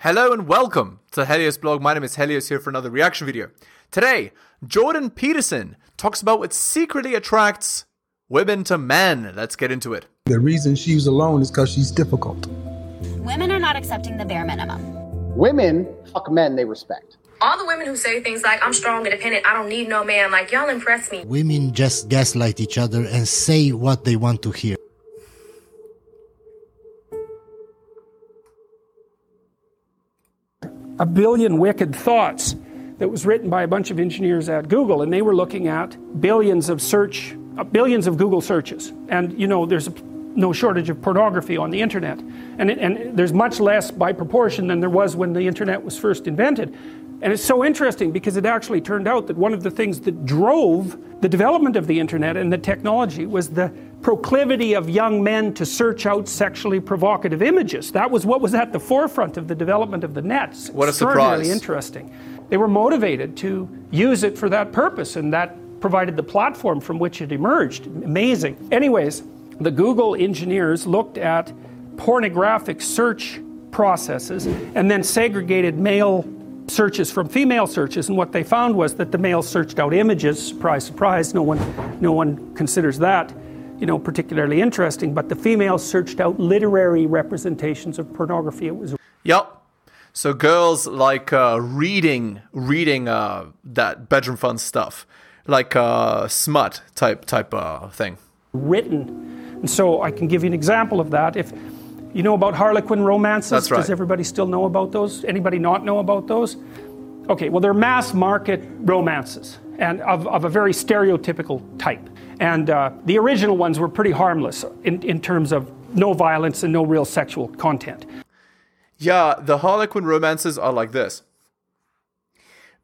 Hello and welcome to Helios blog. My name is Helios here for another reaction video. Today, Jordan Peterson talks about what secretly attracts women to men. Let's get into it. The reason she's alone is because she's difficult. Women are not accepting the bare minimum. Women fuck men they respect. All the women who say things like, I'm strong, independent, I don't need no man, like, y'all impress me. Women just gaslight each other and say what they want to hear. A billion wicked thoughts that was written by a bunch of engineers at Google, and they were looking at billions of search, uh, billions of Google searches. And you know, there's a, no shortage of pornography on the internet, and, it, and there's much less by proportion than there was when the internet was first invented. And it's so interesting because it actually turned out that one of the things that drove the development of the internet and the technology was the proclivity of young men to search out sexually provocative images. That was what was at the forefront of the development of the nets. What a Extraordinarily surprise. interesting. They were motivated to use it for that purpose, and that provided the platform from which it emerged. Amazing. Anyways, the Google engineers looked at pornographic search processes and then segregated male searches from female searches and what they found was that the males searched out images surprise surprise no one no one considers that you know particularly interesting but the females searched out literary representations of pornography it was Yup. So girls like uh, reading, reading uh, that bedroom fun stuff, like uh, smut type type uh, thing. written and so i can give you an example of that if you know about harlequin romances right. does everybody still know about those anybody not know about those okay well they're mass market romances and of, of a very stereotypical type and uh, the original ones were pretty harmless in, in terms of no violence and no real sexual content Yeah, the Harlequin romances are like this.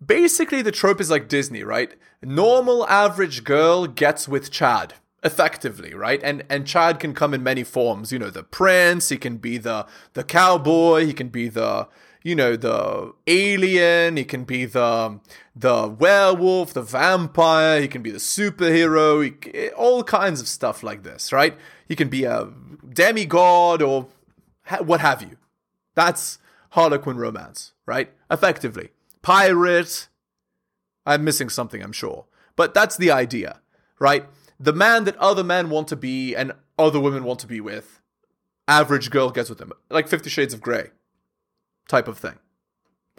Basically, the trope is like Disney, right? Normal average girl gets with Chad, effectively, right? And and Chad can come in many forms. You know, the prince. He can be the the cowboy. He can be the you know the alien. He can be the the werewolf, the vampire. He can be the superhero. He, all kinds of stuff like this, right? He can be a demigod or ha- what have you. That's Harlequin romance, right? Effectively. Pirate. I'm missing something, I'm sure. But that's the idea, right? The man that other men want to be and other women want to be with, average girl gets with him. Like Fifty Shades of Grey type of thing.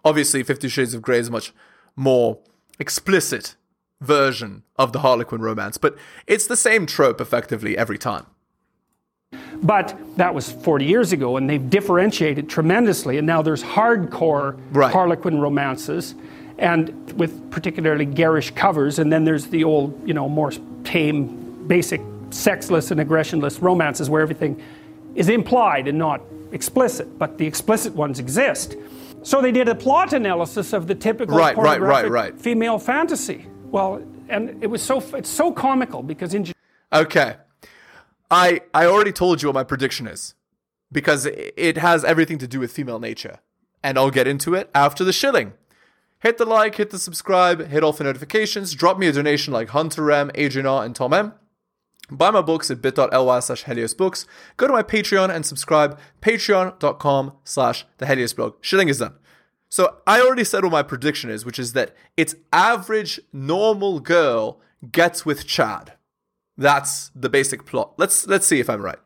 Obviously, Fifty Shades of Grey is a much more explicit version of the Harlequin romance, but it's the same trope effectively every time. But that was 40 years ago, and they've differentiated tremendously. And now there's hardcore Right. Harlequin romances, and with particularly garish covers. And then there's the old, you know, more tame, basic, sexless and aggressionless romances where everything is implied and not explicit. But the explicit ones exist. So they did a plot analysis of the typical Right, right, right, pornographic right. female fantasy. Well, and it was so it's so comical because in Okay. I I already told you what my prediction is because it has everything to do with female nature. And I'll get into it after the shilling. Hit the like, hit the subscribe, hit all the notifications, drop me a donation like Hunter M, Adrian R, and Tom M. Buy my books at bit.ly slash Helios Books. Go to my Patreon and subscribe. Patreon.com slash the. Shilling is done. So I already said what my prediction is, which is that its average normal girl gets with Chad. That's the basic plot. Let's let's see if I'm right.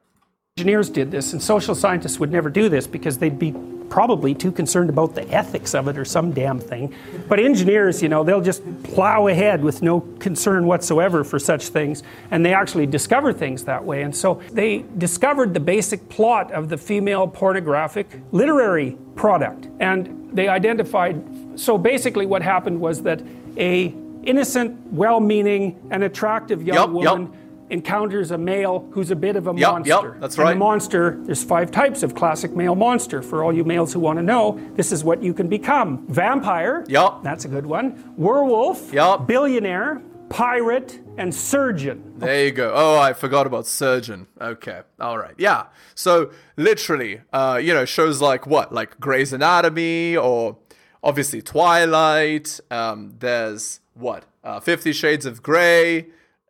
engineers did this, and social scientists would never do this because they'd be probably too concerned about the ethics of it or some damn thing. But engineers, you know, they'll just plow ahead with no concern whatsoever for such things, and they actually discover things that way. And so they discovered the basic plot of the female pornographic literary product, and they identified. So basically, what happened was that a innocent, well-meaning, and attractive young yup. woman encounters a male who's a bit of a Yup, monster. yup, that's And right. the monster, there's five types of classic male monster. For all you males who want to know, this is what you can become vampire. Yup. That's a good one. Werewolf. Yup. Billionaire. Pirate. And surgeon. There you go. Oh, I forgot about Surgeon. Okay. All right. Yeah. So literally, uh, you know, shows like what? Like Grey's Anatomy or obviously Twilight. Um, there's what? Uh, Fifty Shades of Grey.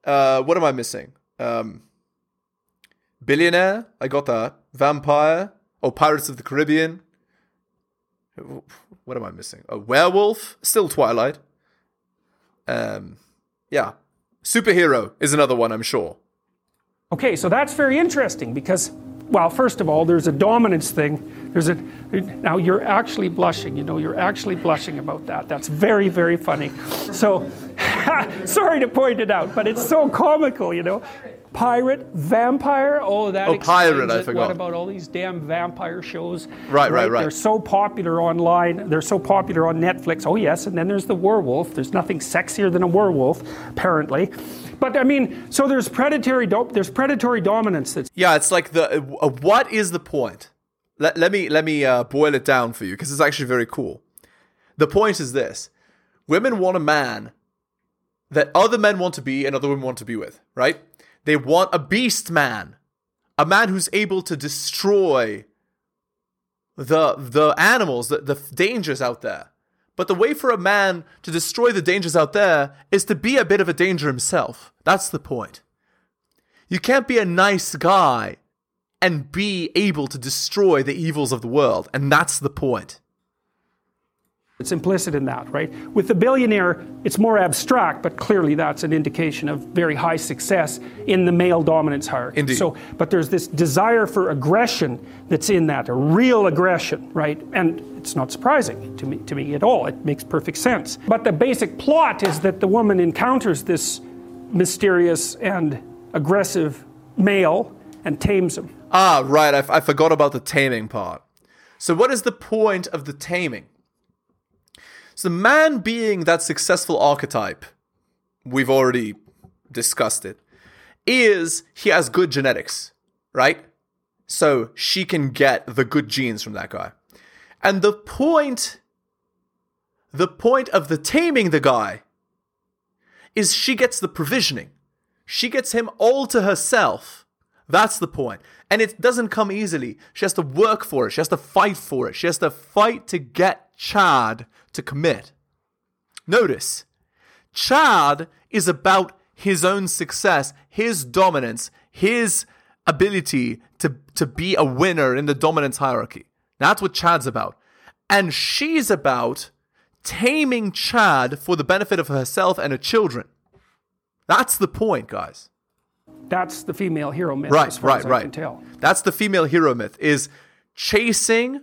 Uh, what am I missing? Um, Billionaire. I got that. Vampire. Oh, Pirates of the Caribbean. What am I missing? A werewolf, still Twilight. Um, yeah, superhero is another one, I'm sure. Okay, so that's very interesting because, well, first of all, there's a dominance thing. There's a now you're actually blushing. You know, you're actually blushing about that. That's very, very funny. So, sorry to point it out, but it's so comical. You know, pirate, vampire. Oh, that. Oh, pirate, I forgot. What about all these damn vampire shows? Right, right, right. They're so popular online. They're so popular on Netflix. Oh yes, and then there's the werewolf. There's nothing sexier than a werewolf, apparently. But I mean, so there's predatory. Do- there's predatory dominance that's Yeah, it's like the uh, what is the point? Let, let me let me uh, boil it down for you because it's actually very cool. The point is this: women want a man that other men want to be and other women want to be with, right? They want a beast man, a man who's able to destroy the the animals, the, the dangers out there. But the way for a man to destroy the dangers out there is to be a bit of a danger himself. That's the point. You can't be a nice guy and be able to destroy the evils of the world. And that's the point. It's implicit in that, right? With the billionaire, it's more abstract, but clearly that's an indication of very high success in the male dominance hierarchy. Indeed. So, but there's this desire for aggression that's in that, a real aggression, right? And it's not surprising to me, to me at all. It makes perfect sense. But the basic plot is that the woman encounters this mysterious and aggressive male and tames him. Ah, right. I, f- I forgot about the taming part. So, what is the point of the taming? So, the man being that successful archetype, we've already discussed it, is he has good genetics, right? So, she can get the good genes from that guy. And the point, the point of the taming the guy is she gets the provisioning. She gets him all to herself. That's the point. And it doesn't come easily. She has to work for it. She has to fight for it. She has to fight to get Chad to commit. Notice, Chad is about his own success, his dominance, his ability to, to be a winner in the dominance hierarchy. That's what Chad's about. And she's about taming Chad for the benefit of herself and her children. That's the point, guys. That's the female hero myth, Right, right, right. That's the female hero myth is chasing,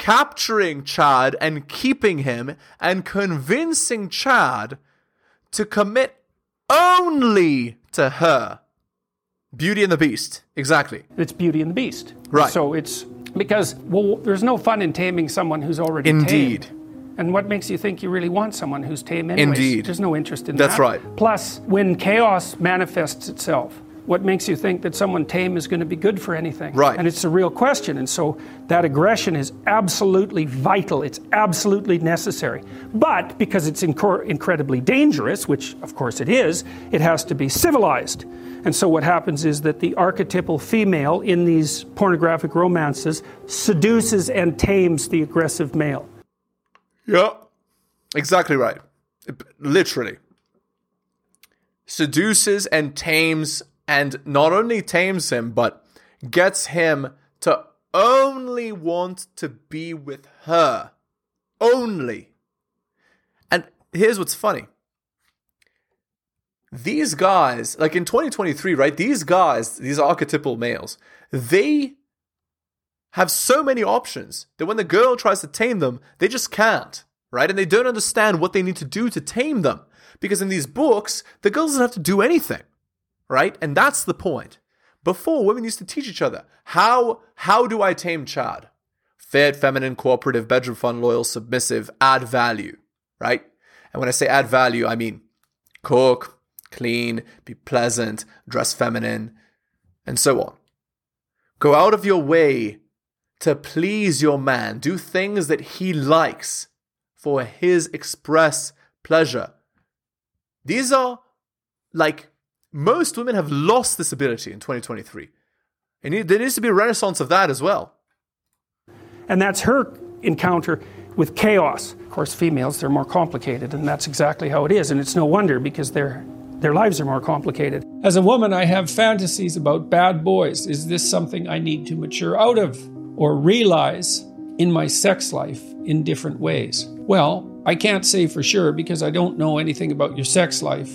capturing Chad and keeping him and convincing Chad to commit only to her. Beauty and the Beast. Exactly. It's Beauty and the Beast. Right. So it's because well, there's no fun in taming someone who's already Indeed. tamed. And what makes you think you really want someone who's tame anyways? Indeed. There's no interest in That's that. right. Plus, when chaos manifests itself, what makes you think that someone tame is going to be good for anything? Right. And it's a real question. And so that aggression is absolutely vital. It's absolutely necessary. But because it's incor- incredibly dangerous, which of course it is, it has to be civilized. And so what happens is that the archetypal female in these pornographic romances seduces and tames the aggressive male. Yeah. Exactly right. Literally. Seduces and tames, and not only tames him, but gets him to only want to be with her. Only. And here's what's funny. These guys, like in 2023, right? These guys, these archetypal males, they have so many options that when the girl tries to tame them, they just can't, right? And they don't understand what they need to do to tame them. Because in these books, the girl doesn't have to do anything, right? And that's the point. Before, women used to teach each other how how do I tame Chad? Fit, feminine, cooperative, bedroom fun, loyal, submissive, add value, right? And when I say add value, I mean cook, clean, be pleasant, dress feminine, and so on. Go out of your way to please your man. Do things that he likes for his express pleasure. These are like most women have lost this ability in 2023. And there needs to be a renaissance of that as well. And that's her encounter with chaos. Of course, females, they're more complicated, and that's exactly how it is. And it's no wonder because their, their lives are more complicated. As a woman, I have fantasies about bad boys. Is this something I need to mature out of or realize in my sex life in different ways? Well, I can't say for sure because I don't know anything about your sex life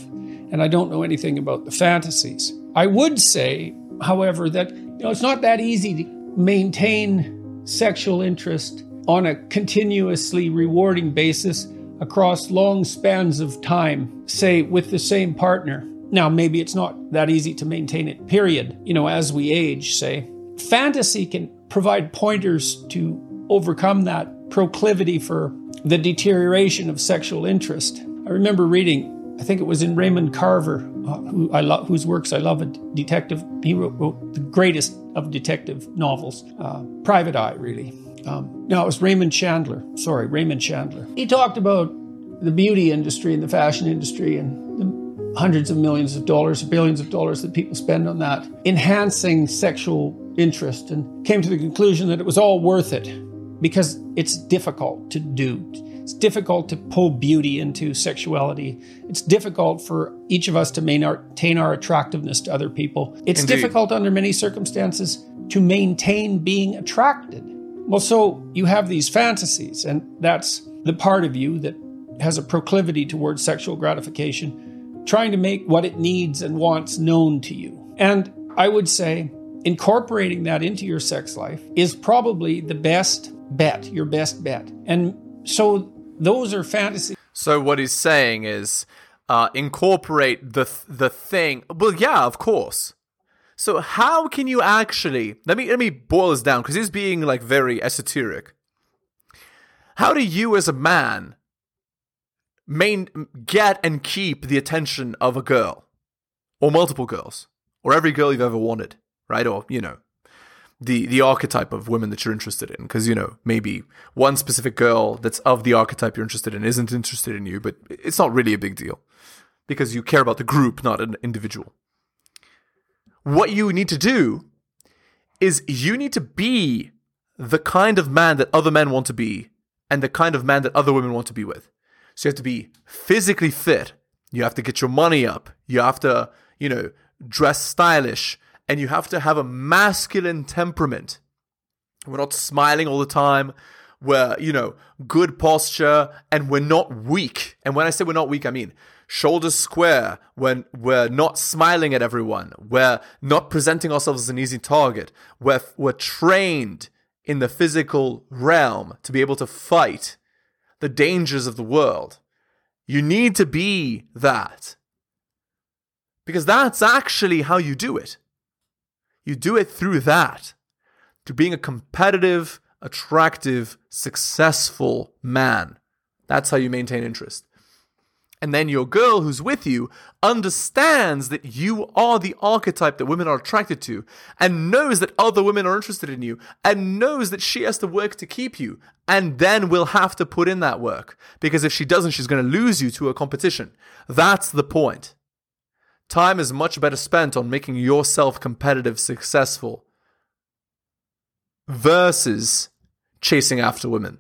and I don't know anything about the fantasies. I would say, however, that you know it's not that easy to maintain sexual interest on a continuously rewarding basis across long spans of time, say with the same partner. Now, maybe it's not that easy to maintain it, period, you know, as we age, say. Fantasy can provide pointers to overcome that proclivity for the deterioration of sexual interest. I remember reading, I think it was in Raymond Carver, uh, who lo- whose works I love, a detective. He wrote, wrote the greatest of detective novels, uh, Private Eye, really. Um, no, it was Raymond Chandler. Sorry, Raymond Chandler. He talked about the beauty industry and the fashion industry and the hundreds of millions of dollars, billions of dollars that people spend on that, enhancing sexual interest, and came to the conclusion that it was all worth it because it's difficult to do. It's difficult to pull beauty into sexuality. It's difficult for each of us to maintain our attractiveness to other people. It's Indeed. difficult under many circumstances to maintain being attracted. Well, so you have these fantasies, and that's the part of you that has a proclivity towards sexual gratification, trying to make what it needs and wants known to you. And I would say incorporating that into your sex life is probably the best bet, your best bet. And so those are fantasies. So what he's saying is uh, incorporate the th- the thing. Well, yeah, of course. So how can you actually let me let me boil this down because he's being like very esoteric. How do you as a man main get and keep the attention of a girl or multiple girls or every girl you've ever wanted, right? Or you know, the the archetype of women that you're interested in. Because you know maybe one specific girl that's of the archetype you're interested in isn't interested in you but it's not really a big deal because you care about the group not an individual. What you need to do is you need to be the kind of man that other men want to be and the kind of man that other women want to be with. So you have to be physically fit. You have to get your money up. You have to you know dress stylish and you have to have a masculine temperament. We're not smiling all the time. We're, you know, good posture and we're not weak. And when I say we're not weak, I mean shoulders square when we're not smiling at everyone. We're not presenting ourselves as an easy target. We're, we're trained in the physical realm to be able to fight the dangers of the world. You need to be that. Because that's actually how you do it. You do it through that, to being a competitive, attractive, successful man. That's how you maintain interest. And then your girl who's with you understands that you are the archetype that women are attracted to, and knows that other women are interested in you, and knows that she has to work to keep you, and then will have to put in that work. Because if she doesn't, she's going to lose you to a competition. That's the point. Time is much better spent on making yourself competitive, successful, versus chasing after women.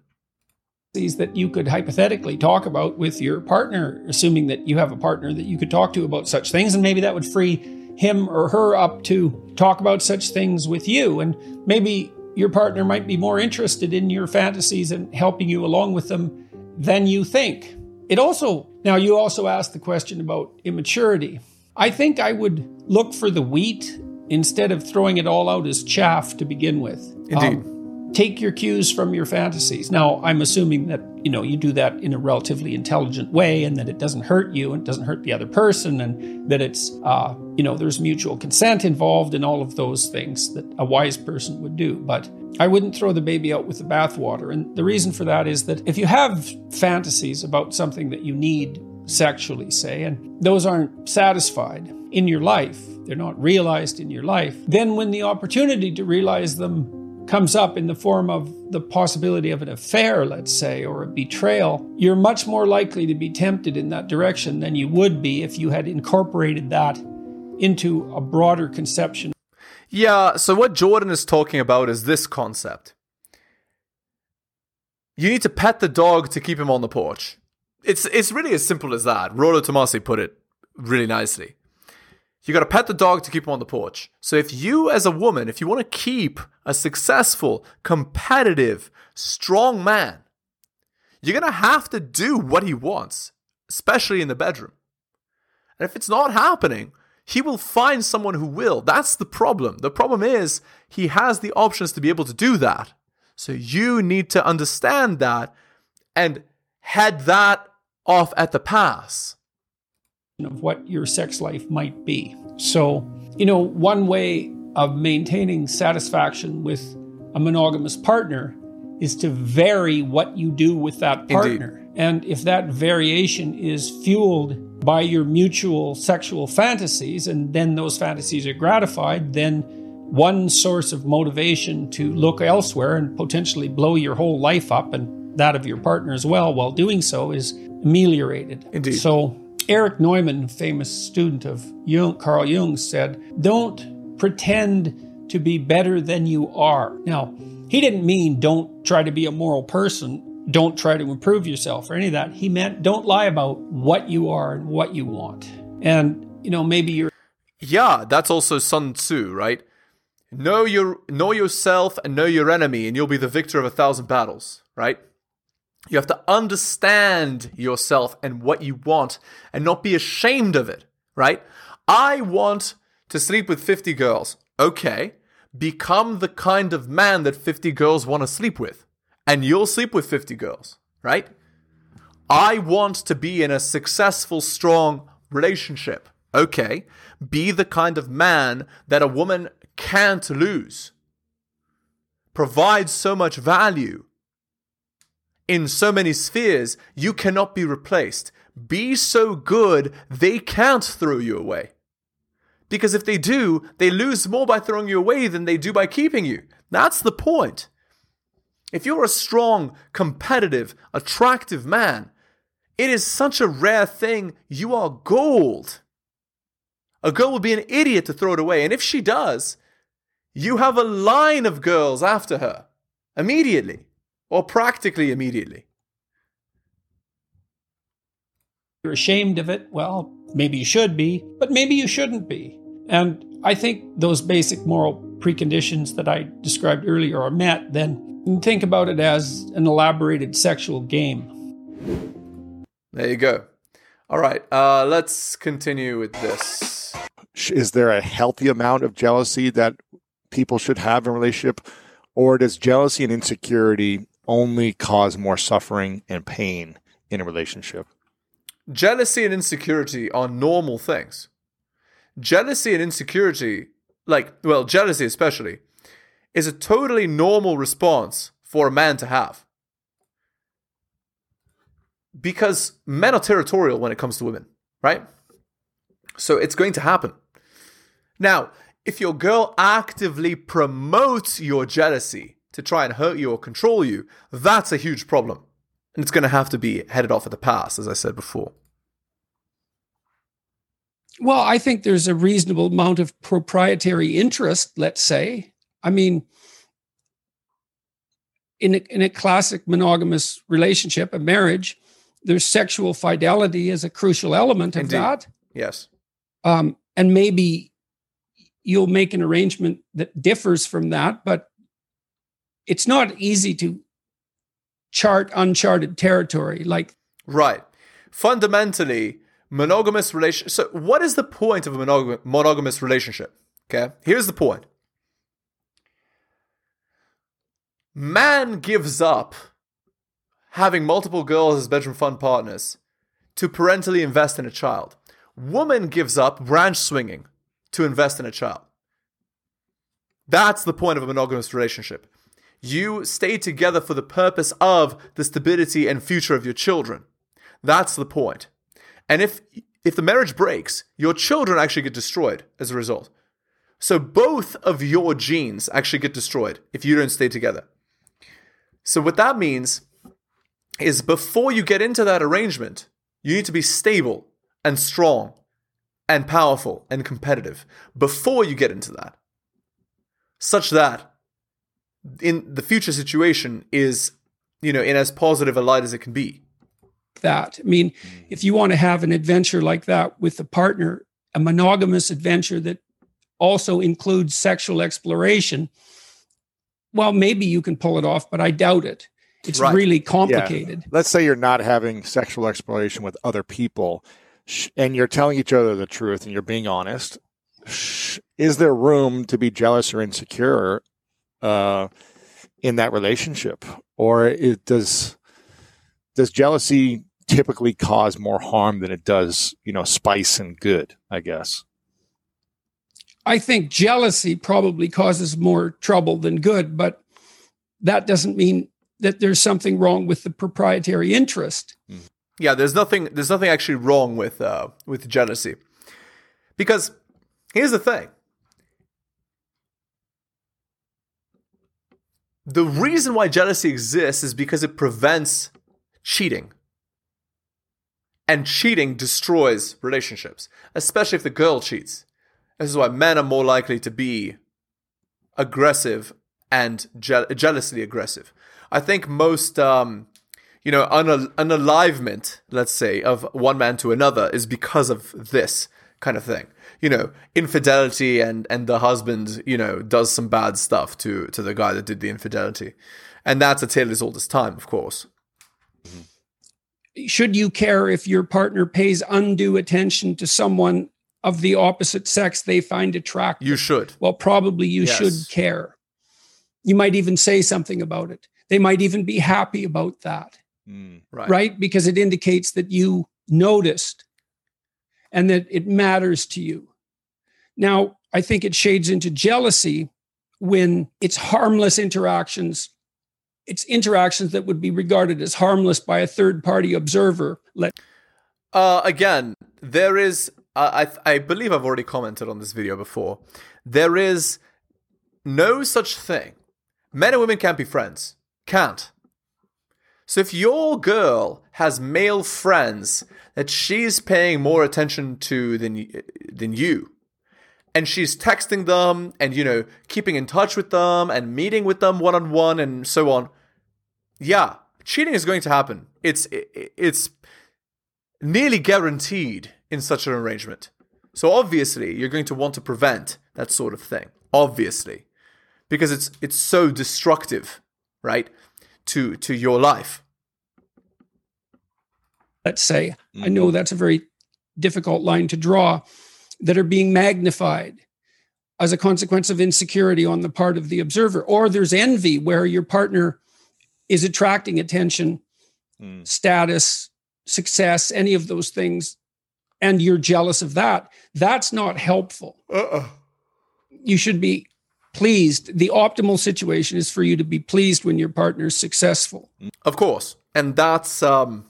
That you could hypothetically talk about with your partner, assuming that you have a partner that you could talk to about such things, and maybe that would free him or her up to talk about such things with you. And maybe your partner might be more interested in your fantasies and helping you along with them than you think. It also, now you also asked the question about immaturity. I think I would look for the wheat instead of throwing it all out as chaff to begin with. Indeed. Um, take your cues from your fantasies. Now, I'm assuming that you know you do that in a relatively intelligent way, and that it doesn't hurt you and it doesn't hurt the other person, and that it's uh, you know there's mutual consent involved in all of those things that a wise person would do. But I wouldn't throw the baby out with the bathwater, and the reason for that is that if you have fantasies about something that you need sexually, say, and those aren't satisfied in your life, they're not realized in your life, then when the opportunity to realize them comes up in the form of the possibility of an affair, let's say, or a betrayal, you're much more likely to be tempted in that direction than you would be if you had incorporated that into a broader conception. Yeah, so what Jordan is talking about is this concept. You need to pet the dog to keep him on the porch. It's it's really as simple as that. Rollo Tomasi put it really nicely. You got to pet the dog to keep him on the porch. So if you, as a woman, if you want to keep a successful, competitive, strong man, you're going to have to do what he wants, especially in the bedroom. And if it's not happening, he will find someone who will. That's the problem. The problem is he has the options to be able to do that. So you need to understand that and head that off at the pass. of what your sex life might be. So, you know, one way of maintaining satisfaction with a monogamous partner is to vary what you do with that partner. And if that variation is fueled by your mutual sexual fantasies and then those fantasies are gratified, then one source of motivation to look elsewhere and potentially blow your whole life up and that of your partner as well while doing so is ameliorated. Indeed. So Erich Neumann, famous student of Jung, Carl Jung, said, Don't pretend to be better than you are. Now, he didn't mean don't try to be a moral person, don't try to improve yourself or any of that. He meant don't lie about what you are and what you want. And, you know, maybe you're Yeah, that's also Sun Tzu, right? Know your know yourself and know your enemy, and you'll be the victor of a thousand battles, right? You have to understand yourself and what you want and not be ashamed of it, right? I want to sleep with 50 girls. Okay. Become the kind of man that 50 girls want to sleep with. And you'll sleep with 50 girls, right? I want to be in a successful, strong relationship. Okay. Be the kind of man that a woman can't lose. Provide so much value in so many spheres, you cannot be replaced. Be so good, they can't throw you away. Because if they do, they lose more by throwing you away than they do by keeping you. That's the point. If you're a strong, competitive, attractive man, it is such a rare thing, you are gold. A girl would be an idiot to throw it away, and if she does, you have a line of girls after her immediately or practically immediately. you're ashamed of it, well, maybe you should be, but maybe you shouldn't be. And I think those basic moral preconditions that I described earlier are met, then think about it as an elaborated sexual game. There you go. All right, uh, let's continue with this. Is there a healthy amount of jealousy that people should have in a relationship, or does jealousy and insecurity only cause more suffering and pain in a relationship? Jealousy and insecurity are normal things. Jealousy and insecurity, like, well, jealousy especially, is a totally normal response for a man to have. Because men are territorial when it comes to women, right? So it's going to happen. Now, if your girl actively promotes your jealousy to try and hurt you or control you, that's a huge problem. And it's going to have to be headed off at the pass, as I said before. Well, I think there's a reasonable amount of proprietary interest, let's say. I mean, in a, in a classic monogamous relationship, a marriage, there's sexual fidelity as a crucial element of Indeed. that. Yes. Um, and maybe you'll make an arrangement that differs from that, but it's not easy to chart uncharted territory. Like, Right. Fundamentally, monogamous relation. So, what is the point of a monog- monogamous relationship? Okay. Here's the point. Man gives up having multiple girls as bedroom fun partners to parentally invest in a child. Woman gives up branch swinging to invest in a child. That's the point of a monogamous relationship. You stay together for the purpose of the stability and future of your children. That's the point. And if if the marriage breaks, your children actually get destroyed as a result. So both of your genes actually get destroyed if you don't stay together. So what that means is before you get into that arrangement, you need to be stable and strong and powerful and competitive before you get into that. Such that in the future situation is, you know, in as positive a light as it can be. that. I mean, if you want to have an adventure like that with a partner a monogamous adventure that also includes sexual exploration, well, maybe you can pull it off, but I doubt it. It's Right. really Yeah. complicated. Let's say you're not having sexual exploration with other people and you're telling each other the truth and you're being honest. Is there room to be jealous or insecure uh, in that relationship? Or it does does jealousy typically cause more harm than it does, you know, spice and good, I guess? I think jealousy probably causes more trouble than good, but that doesn't mean that there's something wrong with the proprietary interest. Yeah, there's nothing there's nothing actually wrong with uh with jealousy. Because here's the thing. The reason why jealousy exists is because it prevents cheating. And cheating destroys relationships, especially if the girl cheats. This is why men are more likely to be aggressive and je- jealously aggressive. I think most um, you know, unal- unalivement, let's say, of one man to another is because of this kind of thing. You know, infidelity and and the husband, you know, does some bad stuff to to the guy that did the infidelity, and that's a tale as old as time, of course. Should you care if your partner pays undue attention to someone of the opposite sex they find attractive? You should. Well, probably you Yes. should care. You might even say something about it. They might even be happy about that. Mm. Right. right? Because it indicates that you noticed and that it matters to you. Now, I think it shades into jealousy when it's harmless interactions. It's interactions that would be regarded as harmless by a third party observer. Let Uh, again, there is. Uh, I I believe I've already commented on this video before. There is no such thing. Men and women can't be friends. Can't. So if your girl has male friends that she's paying more attention to than than you, and she's texting them and you know keeping in touch with them and meeting with them one on one and so on, yeah, cheating is going to happen. It's it, it's nearly guaranteed in such an arrangement. So obviously, you're going to want to prevent that sort of thing. Obviously, because it's it's so destructive, right? To to your life. let's say, I know mm-hmm. that's a very difficult line to draw, that are being magnified as a consequence of insecurity on the part of the observer. Or there's envy where your partner is attracting attention, Mm. status, success, any of those things, and you're jealous of that. That's not helpful. Uh-uh. You should be pleased. The optimal situation is for you to be pleased when your partner is successful. Of course. And that's um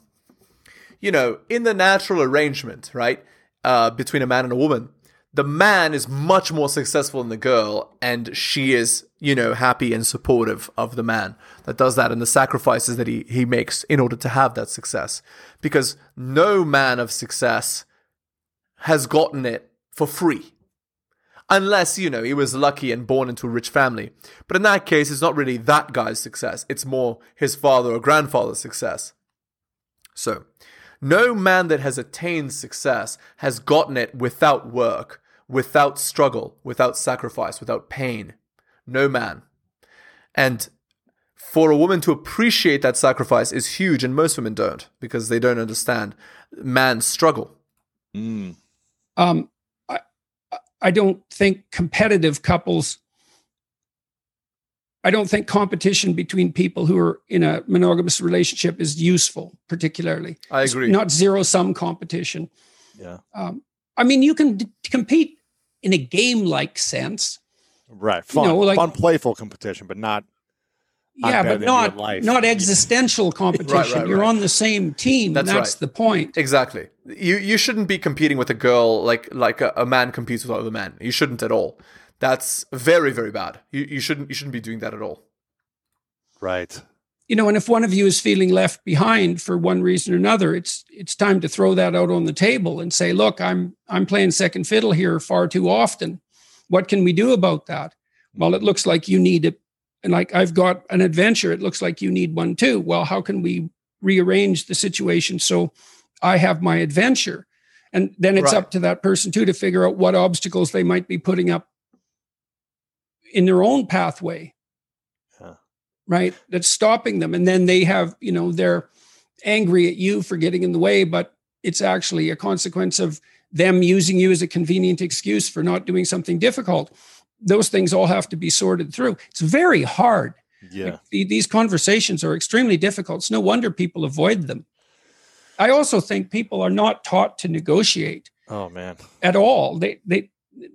you know, in the natural arrangement, right? Uh between a man and a woman, the man is much more successful than the girl and she is, you know, happy and supportive of the man that does that and the sacrifices that he he makes in order to have that success. Because no man of success has gotten it for free. Unless, you know, he was lucky and born into a rich family. But in that case, it's not really that guy's success. It's more his father or grandfather's success. So, no man that has attained success has gotten it without work, without struggle, without sacrifice, without pain. No man. And for a woman to appreciate that sacrifice is huge, and most women don't because they don't understand man's struggle. Mm. um, I, I don't think competitive couples i don't think competition between people who are in a monogamous relationship is useful particularly I It's agree. not zero sum competition Yeah. um, i mean you can d- compete in a game like sense Right. Fun, know, like- fun, playful competition, but not. Yeah but not not existential competition right, you're right. on the same team That's and that's the point Exactly. You you shouldn't be competing with a girl like like a, a man competes with other men. You shouldn't at all. That's very very bad. You you shouldn't you shouldn't be doing that at all. Right. you know and if one of you is feeling left behind for one reason or another it's it's time to throw that out on the table and say look i'm i'm playing second fiddle here far too often what can we do about that well it looks like you need it and like i've got an adventure it looks like you need one too well how can we rearrange the situation so i have my adventure And then it's Right. up to that person too to figure out what obstacles they might be putting up in their own pathway. Yeah. Right? That's stopping them. And then they have, you know, they're angry at you for getting in the way, but it's actually a consequence of them using you as a convenient excuse for not doing something difficult. Those things all have to be sorted through. It's very hard. Yeah. The- These conversations are extremely difficult. It's no wonder people avoid them. I also think people are not taught to negotiate Oh man. at all. They they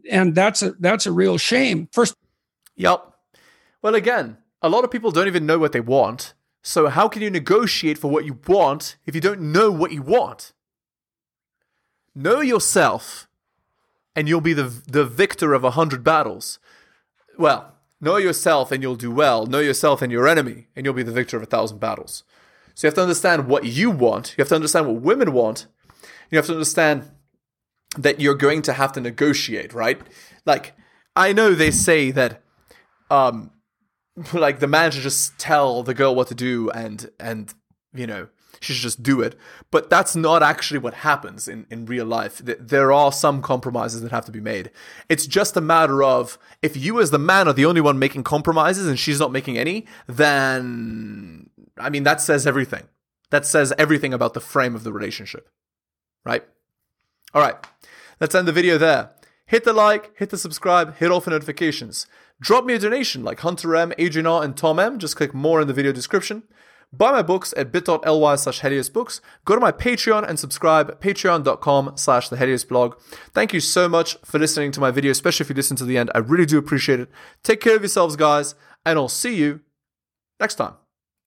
and that's a that's a real shame. First Yep. Well, again, a lot of people don't even know what they want. So how can you negotiate for what you want if you don't know what you want? Know yourself, and you'll be the the victor of a hundred battles. Well, know yourself and you'll do well. Know yourself and your enemy, and you'll be the victor of a thousand battles. So you have to understand what you want. You have to understand what women want. You have to understand that you're going to have to negotiate, right? Like, I know they say that um like the man should just tell the girl what to do and and you know she should just do it. But that's not actually what happens in in real life. Th- there are some compromises that have to be made. It's just a matter of if you as the man are the only one making compromises and she's not making any then i mean that says everything. That says everything about the frame of the relationship. Right? All right, let's end the video there. Hit the like, hit the subscribe, hit all for notifications. Drop me a donation like Hunter M, Adrian R, and Tom M. Just click more in the video description. Buy my books at bit.ly slash. Go to my Patreon and subscribe, patreon.com slash the blog. Thank you so much for listening to my video, especially if you listen to the end. I really do appreciate it. Take care of yourselves, guys, and I'll see you next time.